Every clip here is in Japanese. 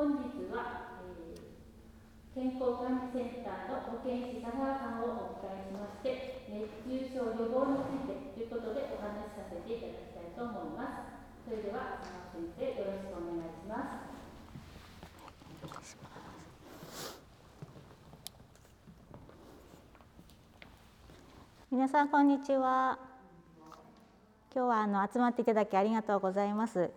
本日は、えー、健康管理センターの保健師佐川さんをお迎えしまして熱中症予防についてということでお話しさせていただきたいと思います。それでは佐川先生よろしくお願いします。皆さんこんにちは。今日はあの集まっていただきありがとうございます。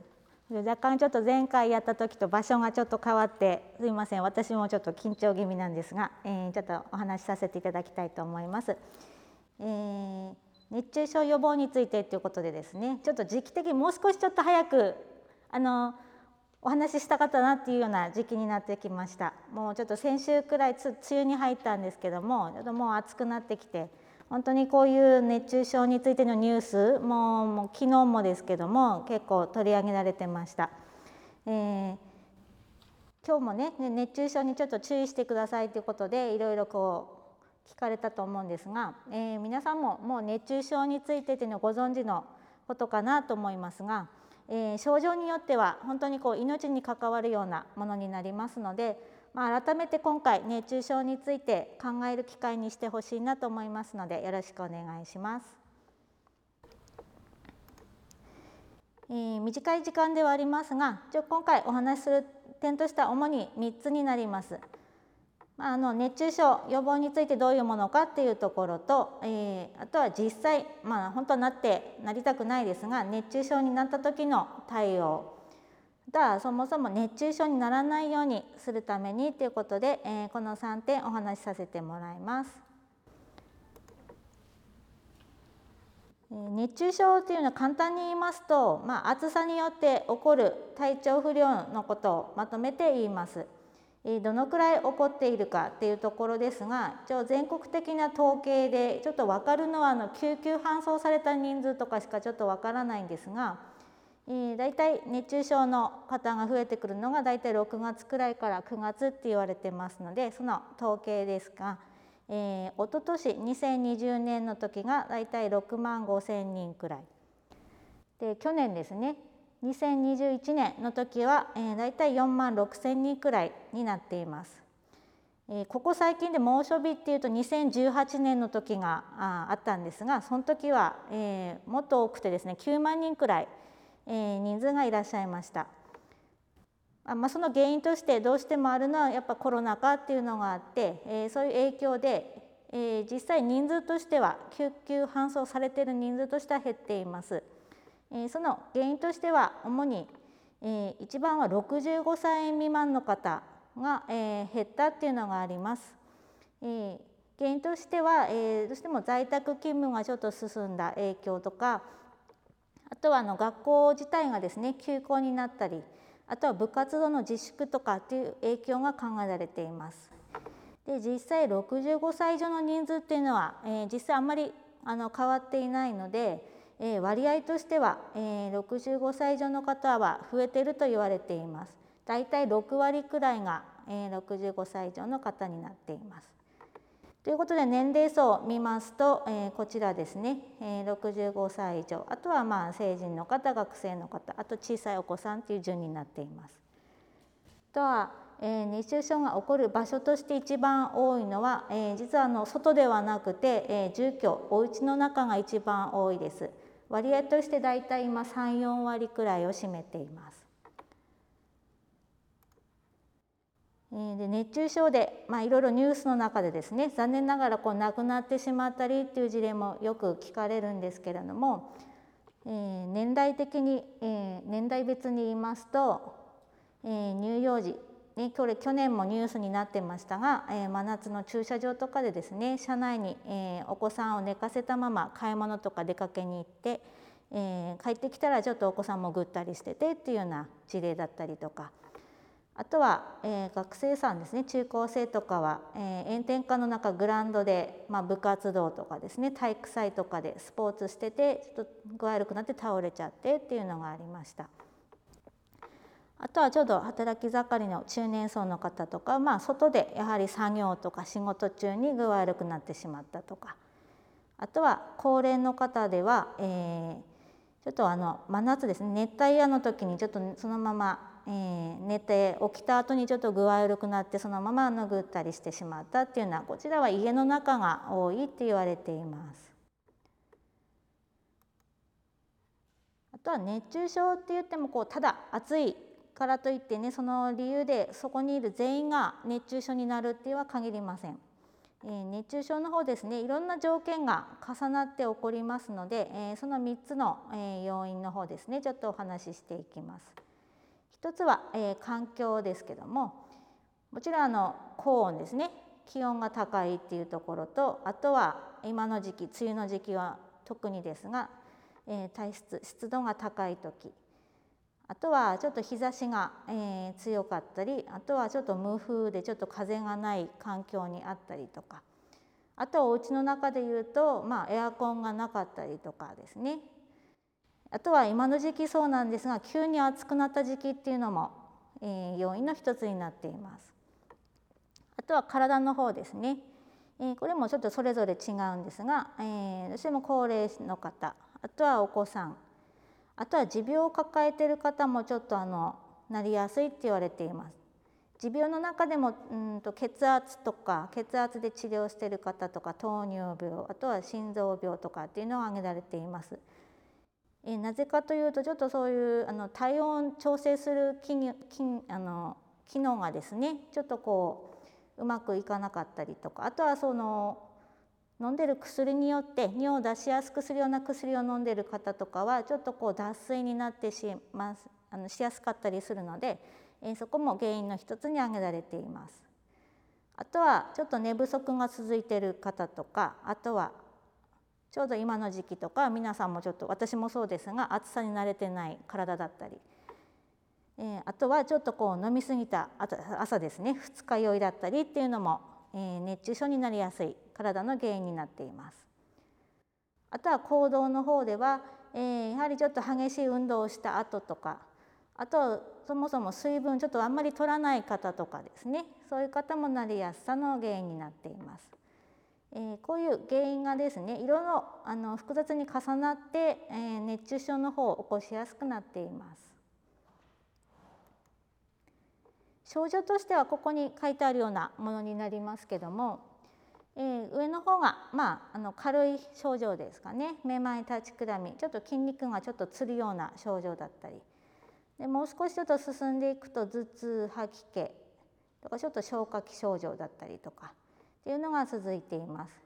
若干ちょっと前回やった時と場所がちょっと変わってすいません。私もちょっと緊張気味なんですが、えー、ちょっとお話しさせていただきたいと思います、えー、熱中症予防についてということでですねちょっと時期的にもう少しちょっと早くあのお話ししたかったなっていうような時期になってきました。もうちょっと先週くらい梅雨に入ったんですけどもちょっともう暑くなってきて本当にこういう熱中症についてのニュースももう昨日もですけども結構取り上げられてました。えー、今日もね熱中症にちょっと注意してくださいということでいろいろこう聞かれたと思うんですが、えー、皆さんももう熱中症についてというのをご存知のことかなと思いますが、えー、症状によっては本当にこう命に関わるようなものになりますのでまあ、改めて今回熱中症について考える機会にしてほしいなと思いますのでよろしくお願いします。えー、短い時間ではありますが今回お話しする点としては主に3つになります。まあ、の熱中症予防についてどういうものかっていうところと、えー、あとは実際、まあ、本当はなってなりたくないですが熱中症になった時の対応だそもそも熱中症にならないようにするためにということで、えー、この3点お話しさせてもらいます。熱中症というのは簡単に言いますと、まあ、暑さによって起こる体調不良のことをまとめて言います。どのくらい起こっているかっていうところですが一応全国的な統計でちょっと分かるのはあの救急搬送された人数とかしかちょっと分からないんですがえだいたい熱中症の方が増えてくるのがだいたい6月くらいから9月って言われてますのでその統計ですが、えー、一昨年2020年の時がだいたい6万5千人くらいで去年ですね2021年の時は、えー、だいたい4万6千人くらいになっています。えここ最近で猛暑日っていうと2018年の時がああったんですがその時は、えー、もっと多くてですね9万人くらいえ、人数がいらっしゃいました。まあ、その原因としてどうしてもあるのはやっぱコロナ禍っていうのがあって、え、そういう影響で、え、実際人数としては救急搬送されている人数としては減っています。え、その原因としては主に、え、一番は65歳未満の方が、え、減ったっていうのがあります。え、原因としては、え、どうしても在宅勤務がちょっと進んだ影響とかあとはあの学校自体がですね休校になったりあとは部活動の自粛とかっていう影響が考えられています。で実際65歳以上の人数っていうのは、えー、実際あんまりあの変わっていないので、えー、割合としては、えー、65歳以上の方は増えていると言われています。だいたい6割くらいが、えー、65歳以上の方になっています。ということで年齢層を見ますと、えー、こちらですね、えー、65歳以上あとはまあ成人の方学生の方あと小さいお子さんという順になっています。とは、えー、熱中症が起こる場所として一番多いのは、えー、実はあの外ではなくて、えー、住居お家の中が一番多いです。割合としてだいたい今34割くらいを占めています。で熱中症で、ま、いろいろニュースの中でですね残念ながらこう亡くなってしまったりっていう事例もよく聞かれるんですけれども、えー、年代的に、えー、年代別に言いますと、えー、乳幼児、ね、これ去年もニュースになってましたが、え、真夏の駐車場とかでですね車内に、え、お子さんを寝かせたまま買い物とか出かけに行って、え、帰ってきたらちょっとお子さんもぐったりしててっていうような事例だったりとか。あとは、えー、学生さんですね。中高生とかは、えー、炎天下の中グラウンドで、まあ、部活動とかですね。体育祭とかでスポーツしててちょっと具合悪くなって倒れちゃってっていうのがありました。あとはちょうど働き盛りの中年層の方とか、まあ、外でやはり作業とか仕事中に具合悪くなってしまったとか。あとは高齢の方では、えー、ちょっとあの真夏ですね。熱帯夜の時にちょっとそのままえー、寝て起きた後にちょっと具合悪くなってそのまま拭ったりしてしまったっていうのはこちらは家の中が多いって言われています。あとは熱中症って言ってもこうただ暑いからといってねその理由でそこにいる全員が熱中症になるっていうは限りません。えー、熱中症の方ですねいろんな条件が重なって起こりますので、えー、その3つの、えー、要因の方ですねちょっとお話ししていきます。一つは、え環境ですけどももちろんあの高温ですね。気温が高いっていうところとあとは今の時期梅雨の時期は特にですが、え体質湿度が高い時あとはちょっと日差しが、えー、強かったりあとはちょっと無風でちょっと風がない環境にあったりとかあとはお家の中でいうと、まあ、エアコンがなかったりとかですね。あとは今の時期そうなんですが急に暑くなった時期っていうのも、えー、要因の一つになっています。あとは体の方ですね、えー、これもちょっとそれぞれ違うんですが、えー、どうしても高齢の方あとはお子さんあとは持病を抱えている方もちょっとあのなりやすいって言われています。持病の中でもうんと血圧とか血圧で治療している方とか糖尿病あとは心臓病とかっていうのが挙げられています。えなぜかというとちょっとそういうあの体温調整する機あの機能がですねちょっとこううまくいかなかったりとかあとはその飲んでる薬によって尿を出しやすくするような薬を飲んでる方とかはちょっとこう脱水になってしますあのしやすかったりするので、え、そこも原因の一つに挙げられています。あとはちょっと寝不足が続いている方とかあとはちょうど今の時期とか皆さんもちょっと私もそうですが暑さに慣れてない体だったり、えー、あとはちょっとこう飲み過ぎた朝ですね二日酔いだったりっていうのもえー、熱中症になりやすい体の原因になっています。あとは行動の方では、えー、やはりちょっと激しい運動をした後とかあとそもそも水分ちょっとあんまり取らない方とかですねそういう方もなりやすさの原因になっています。え、こういう原因がですねいろいろあの複雑に重なって、え、熱中症の方を起こしやすくなっています。症状としてはここに書いてあるようなものになりますけども、えー、上の方が、まあ、あの軽い症状ですかね。めまい立ちくらみちょっと筋肉がちょっとつるような症状だったり。でもう少しちょっと進んでいくと頭痛吐き気とかちょっと消化器症状だったりとか。っていうのが続いています。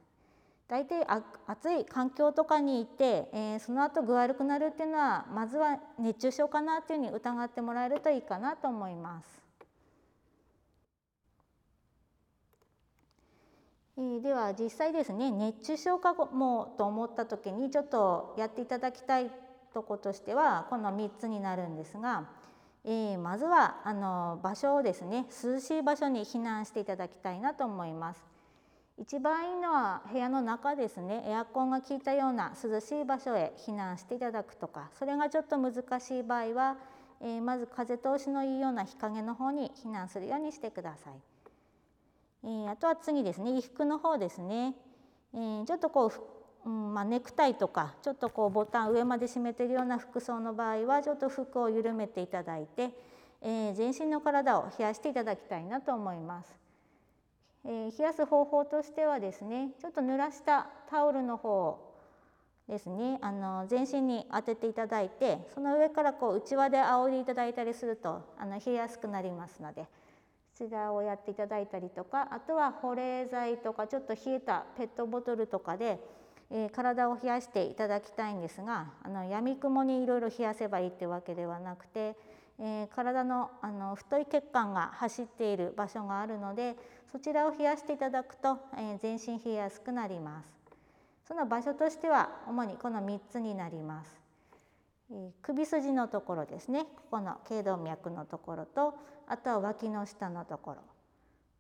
大体暑い環境とかにいて、えー、その後具悪くなるっていうのはまずは熱中症かなっていうふうに疑ってもらえるといいかなと思います。えでは実際ですね熱中症かもと思った時にちょっとやっていただきたいとことしてはこの3つになるんですが、えー、まずはあの場所をですね涼しい場所に避難していただきたいなと思います。一番いいのは部屋の中ですねエアコンが効いたような涼しい場所へ避難していただくとかそれがちょっと難しい場合は、えー、まず風通しのいいような日陰の方に避難するようにしてください。えー、あとは次ですね衣服の方ですね、えー、ちょっとこう、うんまあ、ネクタイとかちょっとこうボタン上まで締めてるような服装の場合はちょっと服を緩めていただいて、え、全身の体を冷やしていただきたいなと思います。えー、冷やす方法としてはですねちょっと濡らしたタオルの方ですねあの全身に当てていただいてその上からこう内輪で仰いでいただいたりするとあの冷えやすくなりますのでそちらをやっていただいたりとかあとは保冷剤とかちょっと冷えたペットボトルとかで、えー、体を冷やしていただきたいんですがあのやみくもにいろいろ冷やせばいいってわけではなくて、えー、体のあの太い血管が走っている場所があるのでそちらを冷やしていただくと、えー、全身冷えやすくなります。その場所としては主にこの3つになります。え首筋のところですねここの頸動脈のところとあとは脇の下のところ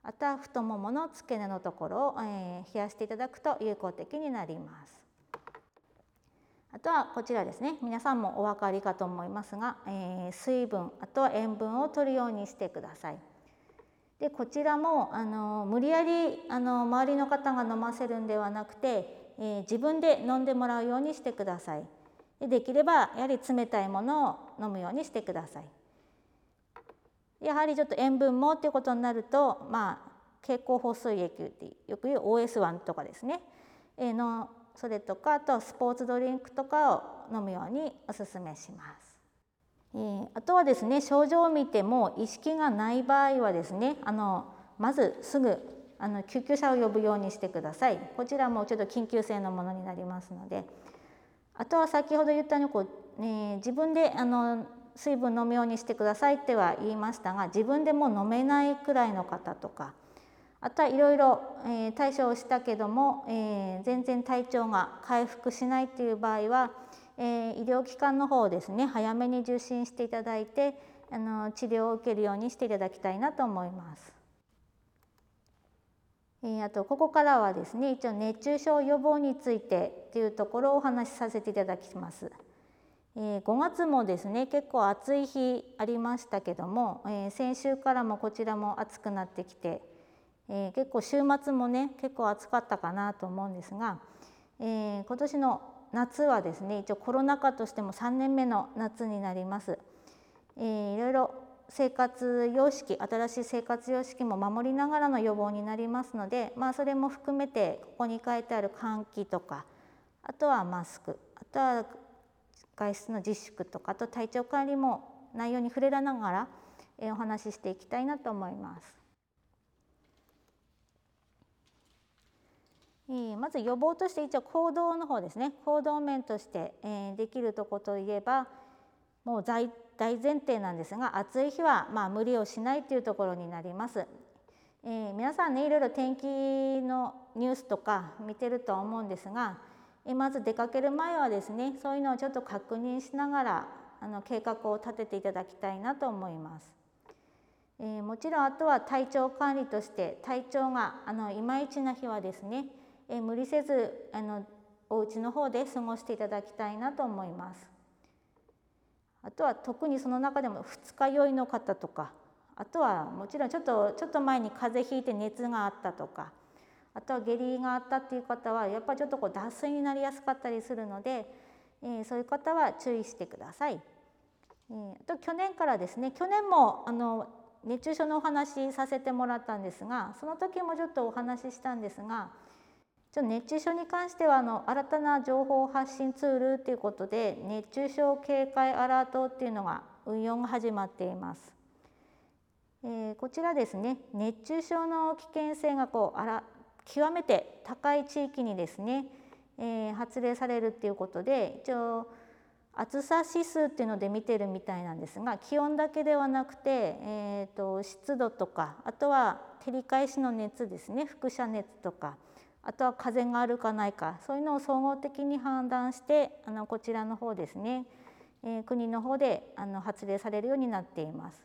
あとは太ももの付け根のところを、えー、冷やしていただくと有効的になります。あとはこちらですね皆さんもお分かりかと思いますが、えー、水分あとは塩分を取るようにしてください。でこちらもあの無理やりあの周りの方が飲ませるんではなくて、えー、自分で飲んでもらうようにしてください。でできればやはり冷たいものを飲むようにしてください。やはりちょっと塩分もっていうことになるとまあ経口補水液ってよく言う OS1 とかですね、えのそれとかあとスポーツドリンクとかを飲むようにおすすめします。えー、あとはですね症状を見ても意識がない場合はですねあのまずすぐあの救急車を呼ぶようにしてください。こちらもちょっと緊急性のものになりますので。あとは先ほど言ったようにこう、ね、自分であの水分飲むようにしてくださいっては言いましたが自分でも飲めないくらいの方とかあとはいろいろ対処をしたけども、えー、全然体調が回復しないっていう場合は、えー、医療機関の方をですね早めに受診していただいてあの治療を受けるようにしていただきたいなと思います。えあとここからはですね一応熱中症予防についてっていうところをお話しさせていただきます。え5月もですね結構暑い日ありましたけども、え先週からもこちらも暑くなってきて、え結構週末もね結構暑かったかなと思うんですが、え今年の夏はですね一応コロナ禍としても3年目の夏になります。えー、いろいろ生活様式新しい生活様式も守りながらの予防になりますので、まあ、それも含めてここに書いてある換気とかあとはマスクあとは外出の自粛とかあと体調管理も内容に触れらながら、お話ししていきたいなと思います。えー、まず予防として一応行動の方ですね行動面として、できるとこといえばもう大前提なんですが暑い日はま無理をしないというところになります。えー、皆さんねいろいろ天気のニュースとか見てるとは思うんですが、え、まず出かける前はですねそういうのをちょっと確認しながらあの計画を立てていただきたいなと思います。えー、もちろんあとは体調管理として体調があのいまいちな日はですね、え無理せずあのお家の方で過ごしていただきたいなと思います。あとは特にその中でも二日酔いの方とかあとはもちろんちょっとちょっと前に風邪ひいて熱があったとかあとは下痢があったっていう方はやっぱりちょっとこう脱水になりやすかったりするので、えー、そういう方は注意してください。えー、あと去年からですね去年もあの熱中症のお話させてもらったんですがその時もちょっとお話ししたんですがちょ熱中症に関してはあの新たな情報発信ツールということで熱中症警戒アラートっていうのが運用が始まっています。えー、こちらですね熱中症の危険性がこうあら極めて高い地域にですね、えー、発令されるっていうことで一応暑さ指数っていうので見てるみたいなんですが気温だけではなくて、えーと湿度とかあとは照り返しの熱ですね輻射熱とかあとは風があるかないかそういうのを総合的に判断してあのこちらの方ですね、えー、国の方であの発令されるようになっています。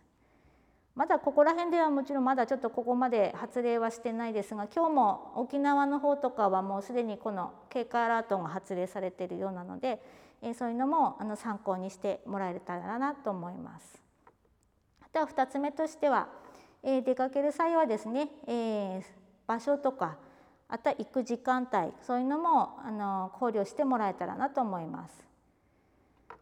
まだここら辺ではもちろんまだちょっとここまで発令はしてないですが今日も沖縄の方とかはもうすでにこの警戒アラートが発令されているようなので、えー、そういうのもあの参考にしてもらえたらなと思います。あとは2つ目としては、えー、出かける際はですね、えー、場所とかあとは行く時間帯そういうのもあの考慮してもらえたらなと思います。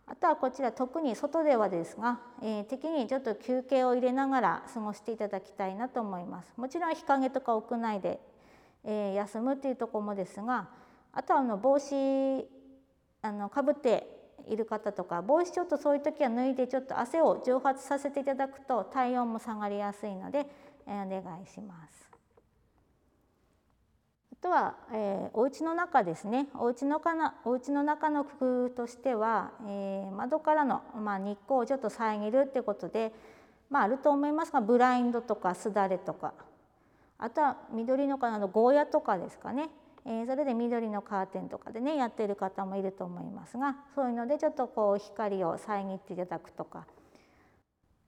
あとはこちら特に外ではですが、えー、適にちょっと休憩を入れながら過ごしていただきたいなと思います。もちろん日陰とか屋内で、えー、休むっていうところもですがあとはあの帽子あのかぶっている方とか帽子ちょっとそういう時は脱いでちょっと汗を蒸発させていただくと体温も下がりやすいので、えー、お願いします。とは、えー、お家の中ですね。お家のかなお家の中の工夫としては、えー、窓からの、まあ、日光をちょっと遮るってことで、まあ、あると思いますがブラインドとかすだれとか。あとは緑のかなのゴーヤとかですかね、えー、それで緑のカーテンとかでねやってる方もいると思いますがそういうのでちょっとこう光を遮っていただくとか。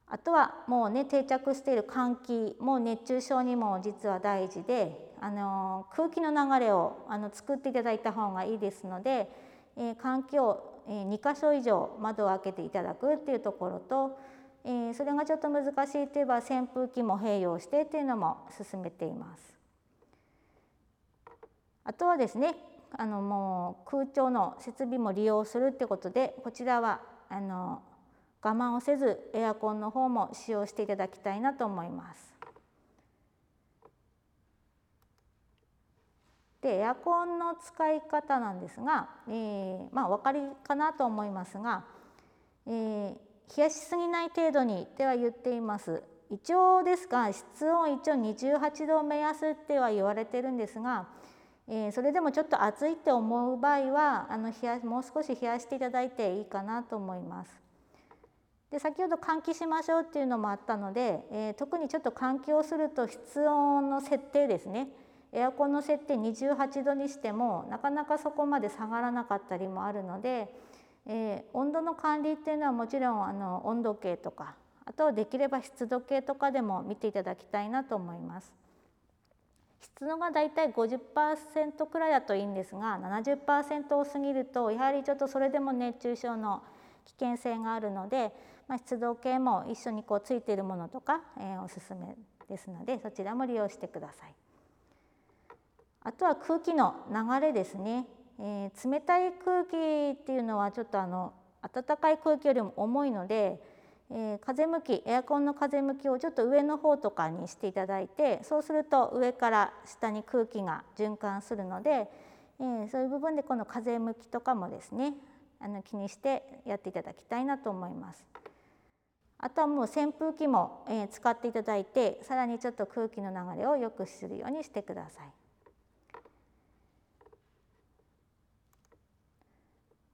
あとはもうね定着している換気も熱中症にも実は大事であの空気の流れをあの作っていただいた方がいいですので、えー、換気を、えー、2箇所以上窓を開けていただくっていうところと、えー、それがちょっと難しいといえば扇風機も併用してっていうのも進めています。あとはですねあのもう空調の設備も利用するってことでこちらはあの我慢をせずエアコンの方も使用していただきたいなと思います。でエアコンの使い方なんですが、えー、まあお分かりかなと思いますが、えー、冷やしすぎない程度にっては言っています。一応ですが室温一応28度目安っては言われてるんですが、えー、それでもちょっと暑いって思う場合はあの冷やもう少し冷やしていただいていいかなと思います。で先ほど換気しましょうっていうのもあったので、えー、特にちょっと換気をすると室温の設定ですねエアコンの設定28度にしてもなかなかそこまで下がらなかったりもあるので、えー、温度の管理っていうのはもちろんあの温度計とかあとはできれば湿度計とかでも見ていただきたいなと思います。湿度がだいたい50%くらいだといいんですが70%を過ぎるとやはりちょっとそれでも熱中症の危険性があるので、まあ、湿度計も一緒にこうついているものとか、えー、おすすめですのでそちらも利用してください。あとは空気の流れですね、えー、冷たい空気っていうのはちょっとあの暖かい空気よりも重いので、えー、風向きエアコンの風向きをちょっと上の方とかにしていただいてそうすると上から下に空気が循環するので、えー、そういう部分でこの風向きとかもですねあの気にしてやっていただきたいなと思います。あとはもう扇風機も、え使っていただいてさらにちょっと空気の流れを良くするようにしてください。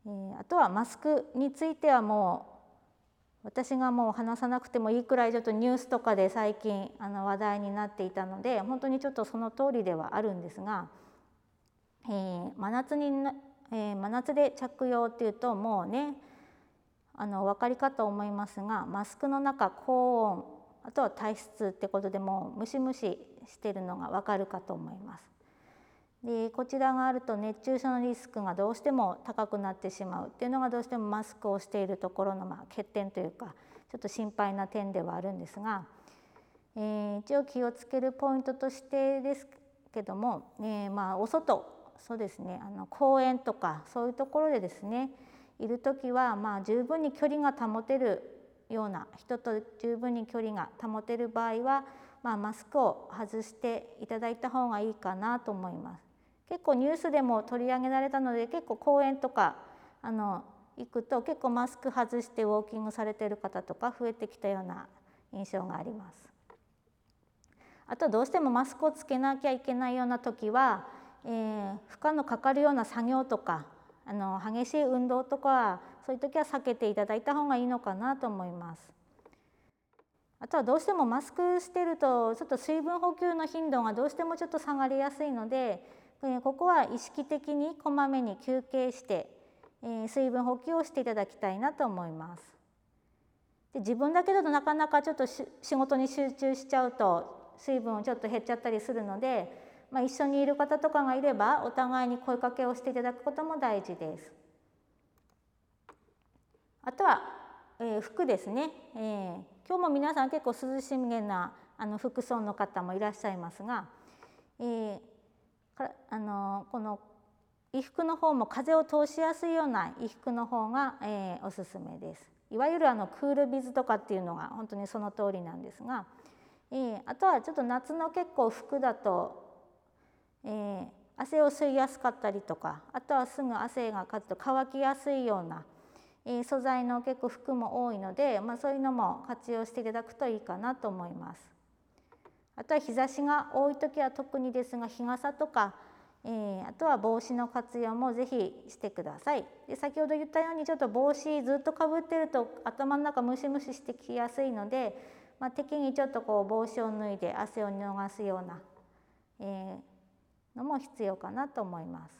えあとはマスクについてはもう私がもう話さなくてもいいくらいちょっとニュースとかで最近あの話題になっていたので本当にちょっとその通りではあるんですが、えー、真夏に、えー、真夏で着用っていうともうねあのお分かりかと思いますがマスクの中高温あとは体質ってことでもうムシムシしてるのが分かるかと思います。でこちらがあると熱中症のリスクがどうしても高くなってしまうっていうのがどうしてもマスクをしているところのま欠点というかちょっと心配な点ではあるんですが、えー、一応気をつけるポイントとしてですけども、えー、まあお外そうですねあの公園とかそういうところでですねいる時はまあ十分に距離が保てるような人と十分に距離が保てる場合は、まあ、マスクを外していただいた方がいいかなと思います。結構ニュースでも取り上げられたので結構公園とかあの行くと結構マスク外してウォーキングされている方とか増えてきたような印象があります。あとどうしてもマスクをつけなきゃいけないような時は、えー、負荷のかかるような作業とかあの激しい運動とかそういう時は避けていただいた方がいいのかなと思います。あとはどうしてもマスクしてるとちょっと水分補給の頻度がどうしてもちょっと下がりやすいのでここは意識的にこまめに休憩して、水分補給をしていただきたいなと思います。で自分だけだとなかなかちょっと仕事に集中しちゃうと水分をちょっと減っちゃったりするので、まあ、一緒にいる方とかがいればお互いに声かけをしていただくことも大事です。あとは、えー、服ですね、えー、今日も皆さん結構涼しげなあの服装の方もいらっしゃいますが、えー、あのこの衣服の方も風を通しやすいような衣服の方が、えー、おすすめです。いわゆるあのクールビズとかっていうのが本当にその通りなんですが、えー、あとはちょっと夏の結構服だと、えー、汗を吸いやすかったりとかあとはすぐ汗がかつと乾きやすいような、えー、素材の結構服も多いので、まあ、そういうのも活用していただくといいかなと思います。あとは日差しが多い時は特にですが日傘とか、えー、あとは帽子の活用もぜひしてくださいで先ほど言ったようにちょっと帽子ずっとかぶってると頭の中ムシムシしてきやすいので、まあ、適宜ちょっとこう帽子を脱いで汗を逃すような、えー、のも必要かなと思います。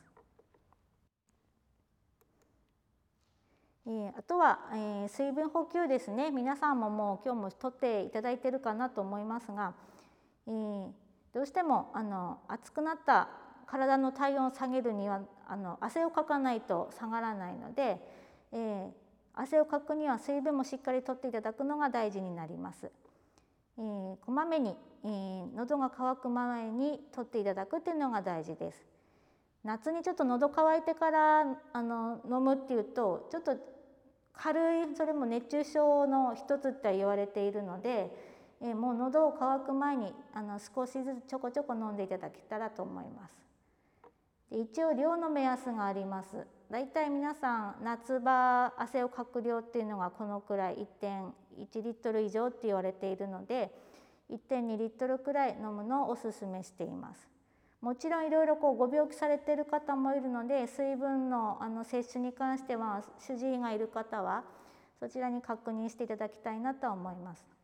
え、あとは、えー、水分補給ですね皆さんももう今日もとっていただいてるかなと思いますがえー、どうしてもあの熱くなった体の体温を下げるにはあの汗をかかないと下がらないので、えー、汗をかくには水分もしっかりとっていただくのが大事になります。えー、こまめに、えー、喉が渇く前にとっていただくっていうのが大事です。夏にちょっと喉乾いてからあの飲むっていうとちょっと軽いそれも熱中症の一つって言われているので、えもう喉を渇く前にあの少しずつちょこちょこ飲んでいただけたらと思います。で一応量の目安があります。だいたい皆さん夏場汗をかく量っていうのがこのくらい1.1リットル以上って言われているので1.2リットルくらい飲むのをおすすめしています。もちろんいろいろこうご病気されている方もいるので水分のあの摂取に関しては主治医がいる方はそちらに確認していただきたいなと思います。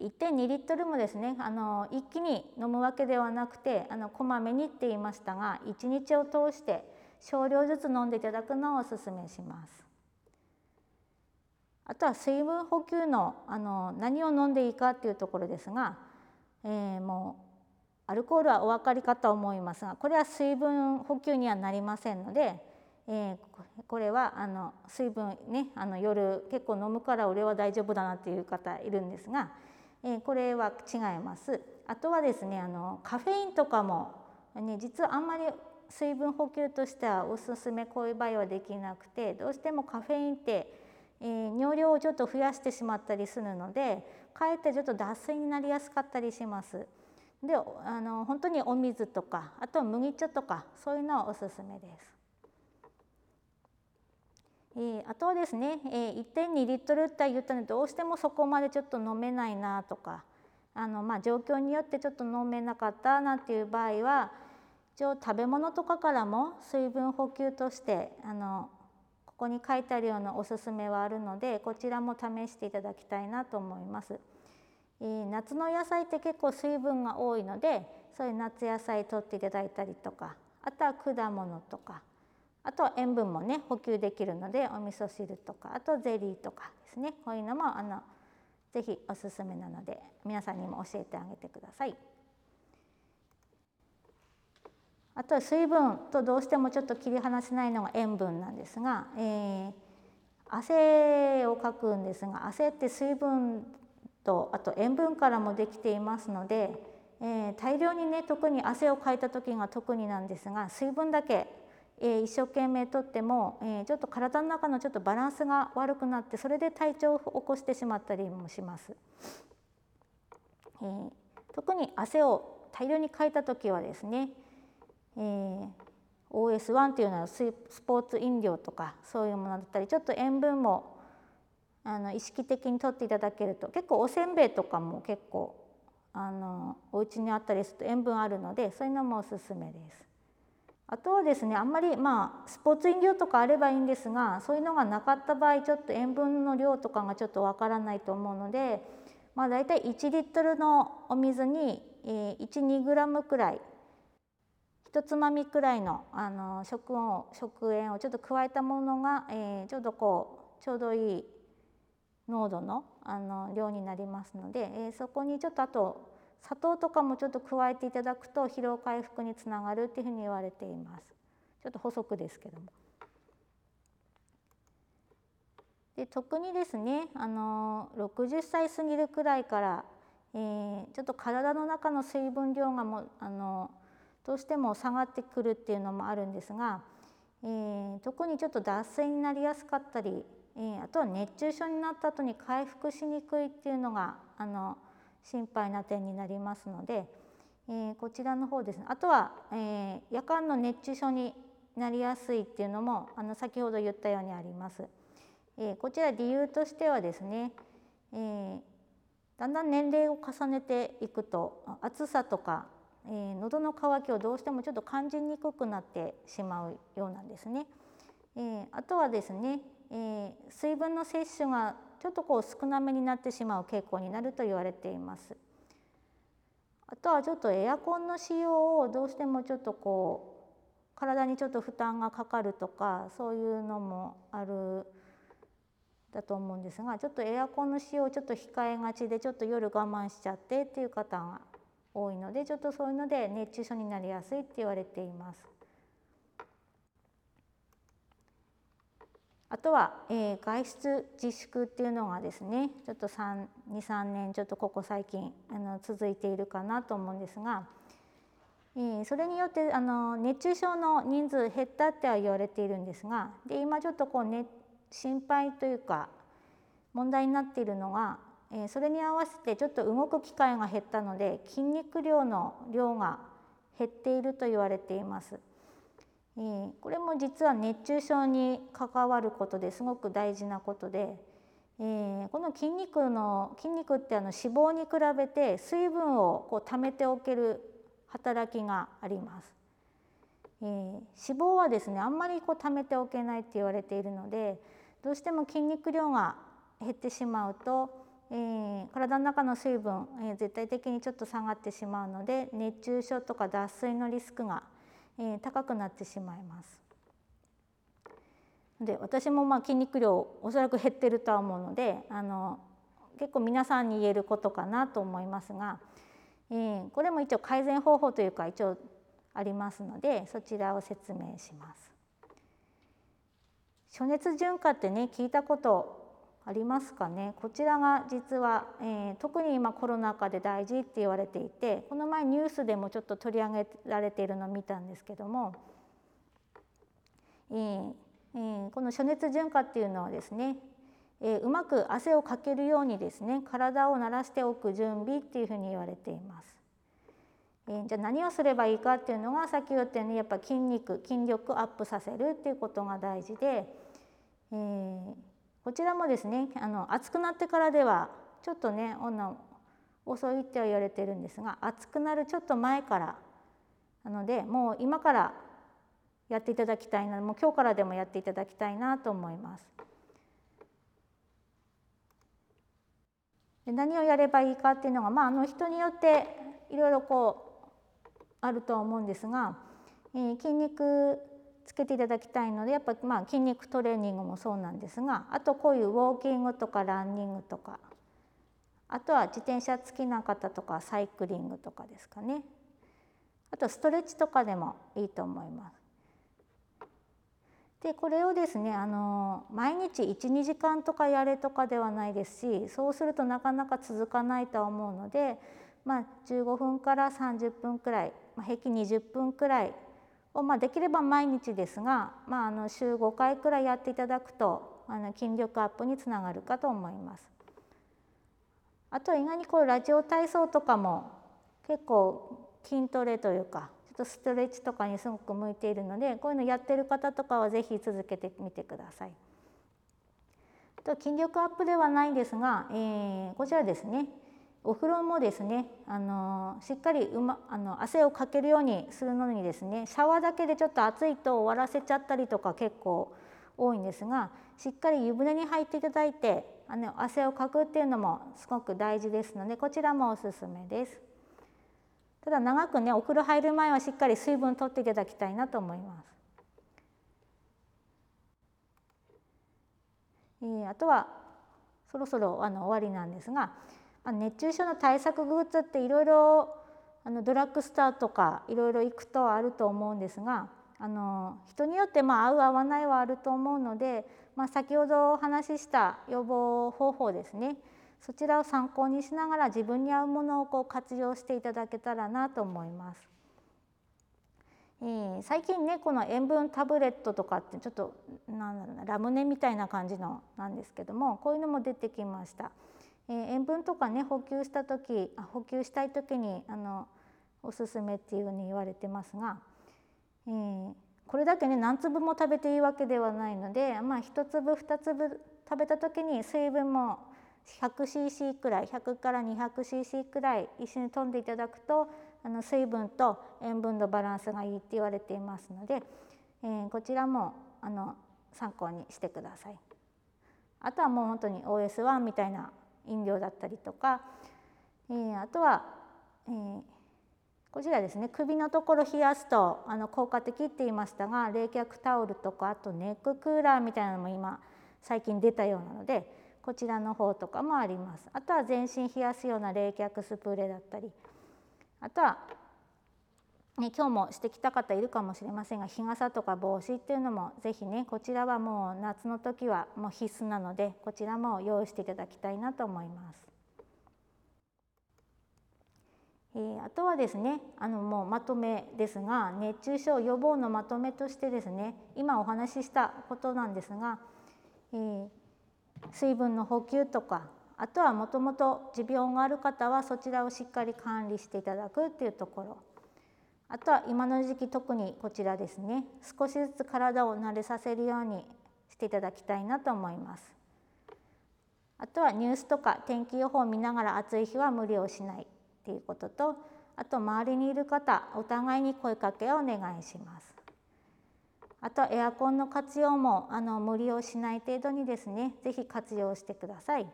1.2リットルもですねあの一気に飲むわけではなくてあのこまめにって言いましたが1日を通して少量ずつ飲んでいただくのをおすすめします。あとは水分補給のあの何を飲んでいいかっていうところですが、えー、もうアルコールはお分かりかと思いますがこれは水分補給にはなりませんので、えー、これはあの水分ねあの夜結構飲むから俺は大丈夫だなっていう方いるんですが、え、これは違います。あとはですねあのカフェインとかも、ね、実はあんまり水分補給としてはおすすめこういう場合はできなくてどうしてもカフェインって、えー、尿量をちょっと増やしてしまったりするのでかえってちょっと脱水になりやすかったりします。であの本当にお水とかあとは麦茶とかそういうのはおすすめです。えー、あとはですね、えー、1.2リットルって言ったのでどうしてもそこまでちょっと飲めないなとかあの、まあ、状況によってちょっと飲めなかったなっていう場合は一応食べ物とかからも水分補給としてあのここに書いてあるようなおすすめはあるのでこちらも試していただきたいなと思います。えー、夏の野菜って結構水分が多いのでそういう夏野菜取っていただいたりとかあとは果物とかあとは塩分もね補給できるのでお味噌汁とかあとゼリーとかですねこういうのもあのぜひおすすめなので皆さんにも教えてあげてください。あとは水分とどうしてもちょっと切り離せないのが塩分なんですが、えー、汗をかくんですが汗って水分とあと塩分からもできていますので、えー、大量にね特に汗をかいた時が特になんですが水分だけ、えー、一生懸命とっても、えー、ちょっと体の中のちょっとバランスが悪くなってそれで体調を起こしてしまったりもします。えー、特に汗を大量にかいた時はですね、えー、OS1 というのはスポーツ飲料とかそういうものだったりちょっと塩分もあの意識的にとっていただけると結構おせんべいとかも結構あのお家にあったりすると塩分あるのでそういうのもおすすめです。あとはですねあんまりまあスポーツ飲料とかあればいいんですがそういうのがなかった場合ちょっと塩分の量とかがちょっとわからないと思うので、まあ、大体1リットルのお水に、12グラムくらい一つまみくらいのあの食を食塩をちょっと加えたものが、えー、ちょうどこうちょうどいい濃度のあの量になりますので、えー、そこにちょっとあと砂糖とかもちょっと加えていただくと疲労回復につながるっていうふうに言われています。ちょっと補足ですけども。で特にですねあの60歳過ぎるくらいから、えー、ちょっと体の中の水分量がもあのどうしても下がってくるっていうのもあるんですが、えー、特にちょっと脱水になりやすかったりえー、あとは熱中症になった後に回復しにくいっていうのがあの心配な点になりますので、えー、こちらの方ですねあとは、えー、夜間の熱中症になりやすいっていうのもあの先ほど言ったようにあります。えー、こちら理由としてはですね、えー、だんだん年齢を重ねていくと暑さとか、えー、喉の渇きをどうしてもちょっと感じにくくなってしまうようなんですね。えー、あとはですね、えー、水分の摂取がちょっとこう少なめになってしまう傾向になると言われています。あとはちょっとエアコンの使用をどうしてもちょっとこう体にちょっと負担がかかるとかそういうのもあるだと思うんですがちょっとエアコンの使用をちょっと控えがちでちょっと夜我慢しちゃってっていう方が多いのでちょっとそういうので熱中症になりやすいって言われています。あとは、えー、外出自粛っていうのがですねちょっと23年ちょっとここ最近あの続いているかなと思うんですが、えー、それによってあの熱中症の人数減ったっては言われているんですがで今ちょっとこう、ね、心配というか問題になっているのが、えそれに合わせてちょっと動く機会が減ったので筋肉量の量が減っていると言われています。えー、これも実は熱中症に関わることですごく大事なことで、えー、この筋肉の筋肉ってあの脂肪に比べて水分をこう溜めておける働きがあります。えー、脂肪はですねあんまりこう溜めておけないって言われているのでどうしても筋肉量が減ってしまうと、えー、体の中の水分、えー、絶対的にちょっと下がってしまうので熱中症とか脱水のリスクが、えー、高くなってしまいます。で私もまあ筋肉量おそらく減ってるとは思うのであの結構皆さんに言えることかなと思いますが、えー、これも一応改善方法というか一応ありますのでそちらを説明します。暑熱順化ってね聞いたことありますかねこちらが実は、えー、特に今コロナ禍で大事って言われていてこの前ニュースでもちょっと取り上げられているのを見たんですけども、えーえー、この暑熱順化っていうのはですね、えー、うまく汗をかけるようにですね体を慣らしておく準備っていうふうに言われています。え、じゃあ何をすればいいかっていうのがさっき言ったようにやっぱ筋肉筋力アップさせるっていうことが大事で、えー、こちらもですねあの暑くなってからではちょっとね女遅いっては言われてるんですが暑くなるちょっと前からなのでもう今からやっていただきたいなもう今日からでもやっていただきたいなと思います。何をやればいいかっていうのが、まあ、あの人によっていろいろこうあるとは思うんですが、えー、筋肉つけていただきたいのでやっぱまあ筋肉トレーニングもそうなんですがあとこういうウォーキングとかランニングとかあとは自転車好きな方とかサイクリングとかですかねあとストレッチとかでもいいと思います。でこれをですねあの毎日12時間とかやれとかではないですしそうするとなかなか続かないとは思うので、まあ、15分から30分くらい、まあ、平均20分くらいを、まあ、できれば毎日ですが、まあ、あの週5回くらいやっていただくとあの筋力アップにつながるかと思います。あと意外にこうラジオ体操とかも結構筋トレというかちょっとストレッチとかにすごく向いているのでこういうのやってる方とかは是非続けてみてください。と筋力アップではないんですが、えー、こちらですねお風呂もですねあのしっかりう、ま、あの汗をかけるようにするのにですねシャワーだけでちょっと暑いと終わらせちゃったりとか結構多いんですがしっかり湯船に入っていただいてあの汗をかくっていうのもすごく大事ですのでこちらもおすすめです。ただ長くねお風呂入る前はしっかり水分取っていただきたいなと思います。えー、あとはそろそろあの終わりなんですがあ、熱中症の対策グッズっていろいろあのドラッグストアとかいろいろ行くとあると思うんですがあの人によってまあ合う合わないはあると思うので、まあ、先ほどお話しした予防方法ですねそちらを参考にしながら自分に合うものをこう活用していただけたらなと思います。えー、最近ねこの塩分タブレットとかってちょっとなんだろうなラムネみたいな感じのなんですけどもこういうのも出てきました。えー、塩分とかね補給した時あ補給したい時にあのおすすめっていうふうに言われてますが、えー、これだけね何粒も食べていいわけではないので、まあ、1粒2粒食べた時に水分も 100cc くらい100から 200cc くらい一緒に飛んでいただくとあの水分と塩分のバランスがいいって言われていますので、えー、こちらもあの参考にしてください。あとはもう本当に OS1 みたいな飲料だったりとか、えー、あとは、えー、こちらですね。首のところ冷やすとあの効果的って言いましたが冷却タオルとかあとネッククーラーみたいなのも今最近出たようなのでこちらの方とかもあります。あとは全身冷やすような冷却スプレーだったり。あとはね、今日もしてきた方いるかもしれませんが日傘とか帽子っていうのもぜひねこちらはもう夏の時はもう必須なのでこちらも用意していただきたいなと思います。えー、あとはですねあのもうまとめですが熱中症予防のまとめとしてですね今お話ししたことなんですが、ええー、水分の補給とかあとはもともと持病がある方はそちらをしっかり管理していただくっていうところあとは今の時期特にこちらですね。少しずつ体を慣れさせるようにしていただきたいなと思います。あとはニュースとか天気予報を見ながら暑い日は無理をしないっていうこととあと周りにいる方お互いに声かけをお願いします。あとエアコンの活用もあの無理をしない程度にですね是非活用してください、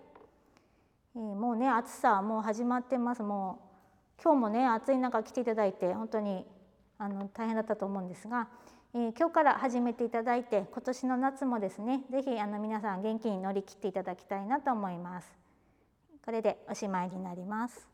えー、もうね暑さはもう始まってます。もう今日もね暑い中来ていただいて本当にあの大変だったと思うんですが、えー、今日から始めていただいて今年の夏もですね是非皆さん元気に乗り切っていただきたいなと思います。これでおしまいになります。